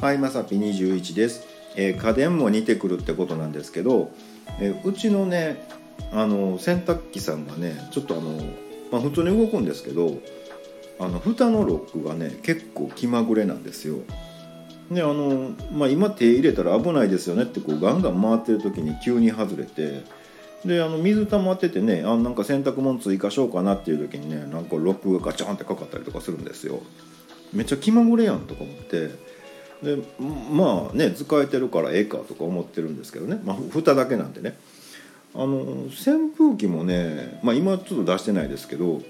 はいまさぴ21です、えー家電も似てくるってことなんですけど、えーうちのねあの洗濯機さんがねちょっとあの、まあ、普通に動くんですけどあの蓋のロックがね結構気まぐれなんですよ。であの、まあ、今手入れたら危ないですよねってこうガンガン回ってる時に急に外れてであの水溜まっててねあなんか洗濯物追加しようかなっていう時にねなんかロックがガチャンってかかったりとかするんですよ。めっちゃ気まぐれやんとか思って。でまあね使えてるからええかとか思ってるんですけどね、まあ、蓋だけなんでねあの扇風機もね、まあ、今ちょっと出してないですけど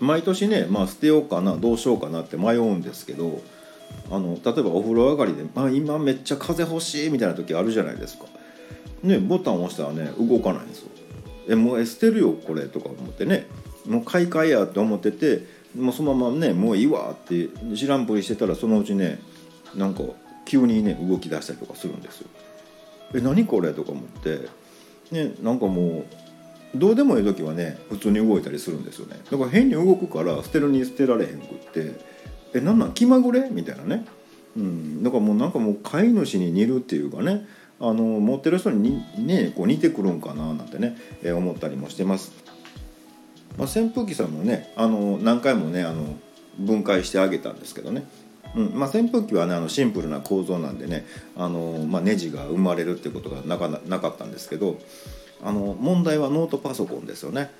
毎年ね、まあ、捨てようかなどうしようかなって迷うんですけどあの例えばお風呂上がりで、まあ、今めっちゃ風欲しいみたいな時あるじゃないですか。ねボタン押したらね動かないんですよ。えもう捨てるよこれとか思ってねもう買い替えやって思っててもうそのままねもういいわって知らんぷりしてたらそのうちねなんか急にね動き出したりとかするんですよ。え何これとか思って。ねなんかもうどうでもいい時はね普通に動いたりするんですよね。だから変に動くから捨てるに捨てられへんくって。えなんなん気まぐれ？みたいなね、うん、だからもうなんかもう飼い主に似るっていうかね。あの持ってる人にねこう似てくるんかななんてね、え思ったりもしてます。まあ、扇風機さんもねあの何回もねあの分解してあげたんですけどね、うんまあ、扇風機はねあのシンプルな構造なんでねあの、まあ、ネジが生まれるってことがなかなかったんですけどあの問題はノートパソコンですよね。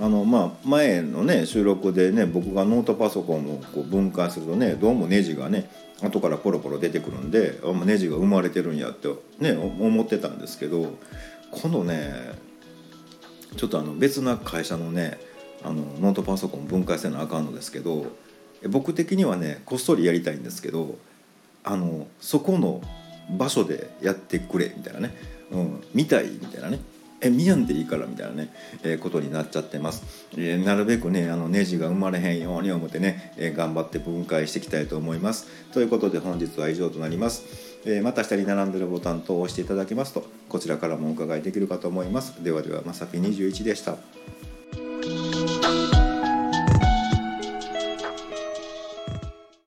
あのまあ、前のね収録でね僕がノートパソコンをこう分解するとねどうもネジがね後からポロポロ出てくるんであネジが生まれてるんやって、ね、思ってたんですけど今度ねちょっとあの別な会社のねあのノートパソコン分解せなあかんのですけど僕的にはねこっそりやりたいんですけどあのそこの場所でやってくれみたいなね、うん、見たいみたいなね。え見やんでいいからみたいなね、えーことになっちゃってます、えーなるべくねあのネジが生まれへんように思ってね、えー頑張って分解していきたいと思います。ということで本日は以上となります、えまた下に並んでるボタンと押していただきますとこちらからもお伺いできるかと思います。ではではまさぴ21でした。